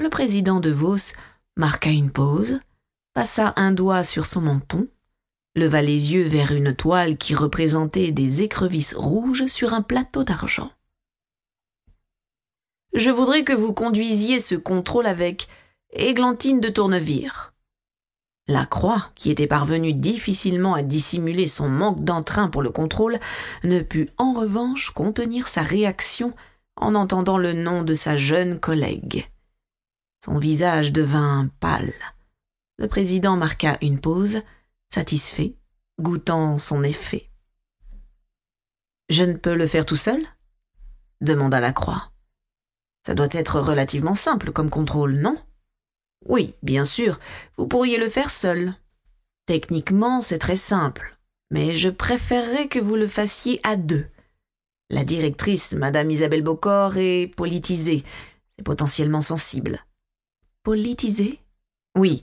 Le président de Vos marqua une pause, passa un doigt sur son menton, leva les yeux vers une toile qui représentait des écrevisses rouges sur un plateau d'argent. Je voudrais que vous conduisiez ce contrôle avec Églantine de Tournevire. La croix, qui était parvenue difficilement à dissimuler son manque d'entrain pour le contrôle, ne put en revanche contenir sa réaction en entendant le nom de sa jeune collègue. Son visage devint pâle. Le président marqua une pause, satisfait, goûtant son effet. Je ne peux le faire tout seul? demanda la croix. Ça doit être relativement simple comme contrôle, non? Oui, bien sûr, vous pourriez le faire seul. Techniquement, c'est très simple, mais je préférerais que vous le fassiez à deux. La directrice, Madame Isabelle Bocor, est politisée, c'est potentiellement sensible. Politisée? Oui,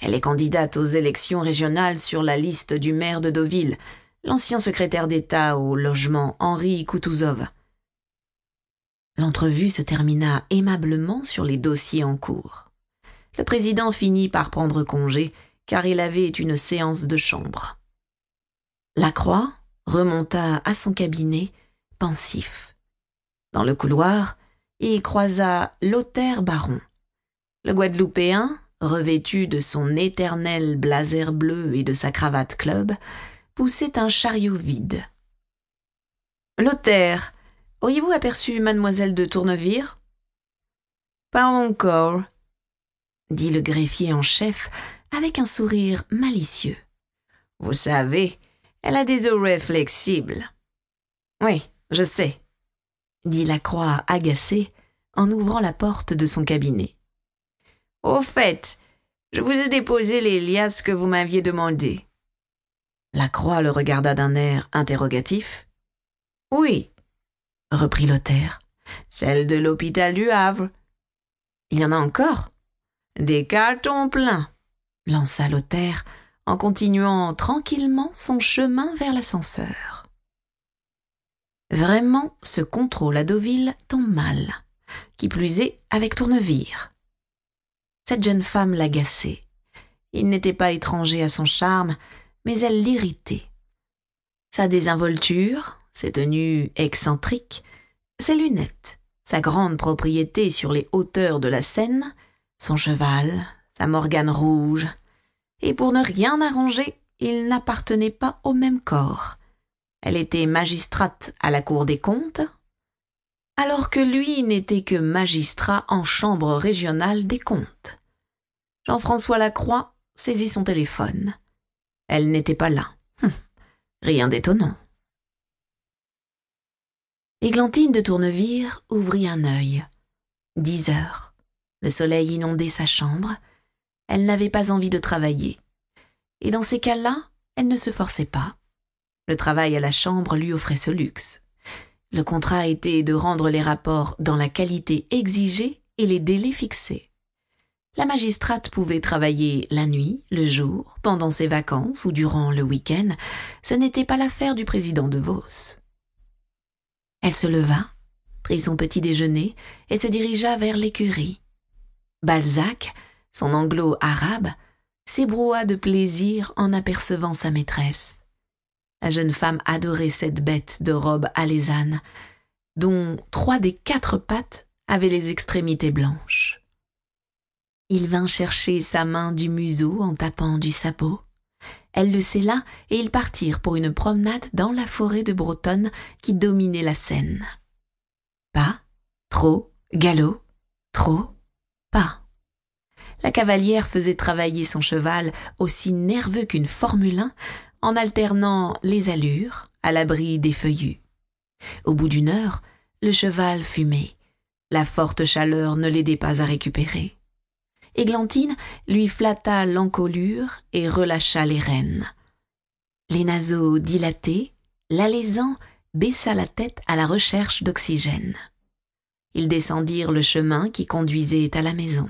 elle est candidate aux élections régionales sur la liste du maire de Deauville, l'ancien secrétaire d'État au logement Henri Koutouzov. L'entrevue se termina aimablement sur les dossiers en cours. Le président finit par prendre congé, car il avait une séance de chambre. Lacroix remonta à son cabinet, pensif. Dans le couloir, il croisa Lothaire Baron. Le Guadeloupéen, revêtu de son éternel blazer bleu et de sa cravate club, poussait un chariot vide. Lothaire, Auriez-vous aperçu mademoiselle de Tournevire? Pas encore, dit le greffier en chef avec un sourire malicieux. Vous savez, elle a des oreilles flexibles. Oui, je sais, dit la croix agacée en ouvrant la porte de son cabinet. Au fait, je vous ai déposé les liasses que vous m'aviez demandées. La croix le regarda d'un air interrogatif. Oui, reprit Lothaire. Celle de l'hôpital du Havre. Il y en a encore Des cartons pleins, lança Lothaire en continuant tranquillement son chemin vers l'ascenseur. Vraiment, ce contrôle à Deauville tombe mal, qui plus est avec Tournevire. Cette jeune femme l'agaçait. Il n'était pas étranger à son charme, mais elle l'irritait. Sa désinvolture, ses tenues excentriques, ses lunettes, sa grande propriété sur les hauteurs de la Seine, son cheval, sa morgane rouge, et pour ne rien arranger, il n'appartenait pas au même corps. Elle était magistrate à la Cour des comptes, alors que lui n'était que magistrat en chambre régionale des comptes. Jean-François Lacroix saisit son téléphone. Elle n'était pas là. Hum, rien d'étonnant. Églantine de Tournevire ouvrit un œil. Dix heures. Le soleil inondait sa chambre. Elle n'avait pas envie de travailler. Et dans ces cas-là, elle ne se forçait pas. Le travail à la chambre lui offrait ce luxe. Le contrat était de rendre les rapports dans la qualité exigée et les délais fixés. La magistrate pouvait travailler la nuit, le jour, pendant ses vacances ou durant le week-end. Ce n'était pas l'affaire du président de Vos. Elle se leva, prit son petit déjeuner et se dirigea vers l'écurie. Balzac, son anglo-arabe, s'ébroua de plaisir en apercevant sa maîtresse. La jeune femme adorait cette bête de robe alésane, dont trois des quatre pattes avaient les extrémités blanches. Il vint chercher sa main du museau en tapant du sabot. Elle le scella et ils partirent pour une promenade dans la forêt de Bretonne qui dominait la Seine. Pas, trop, galop, trop, pas. La cavalière faisait travailler son cheval aussi nerveux qu'une Formule 1 en alternant les allures à l'abri des feuillus. Au bout d'une heure, le cheval fumait. La forte chaleur ne l'aidait pas à récupérer. Églantine lui flatta l'encolure et relâcha les rênes. Les naseaux dilatés, l'alésant baissa la tête à la recherche d'oxygène. Ils descendirent le chemin qui conduisait à la maison.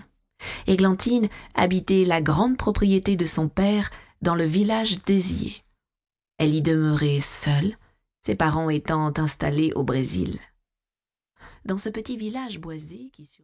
Églantine habitait la grande propriété de son père dans le village d'Ézier. Elle y demeurait seule, ses parents étant installés au Brésil. Dans ce petit village boisé qui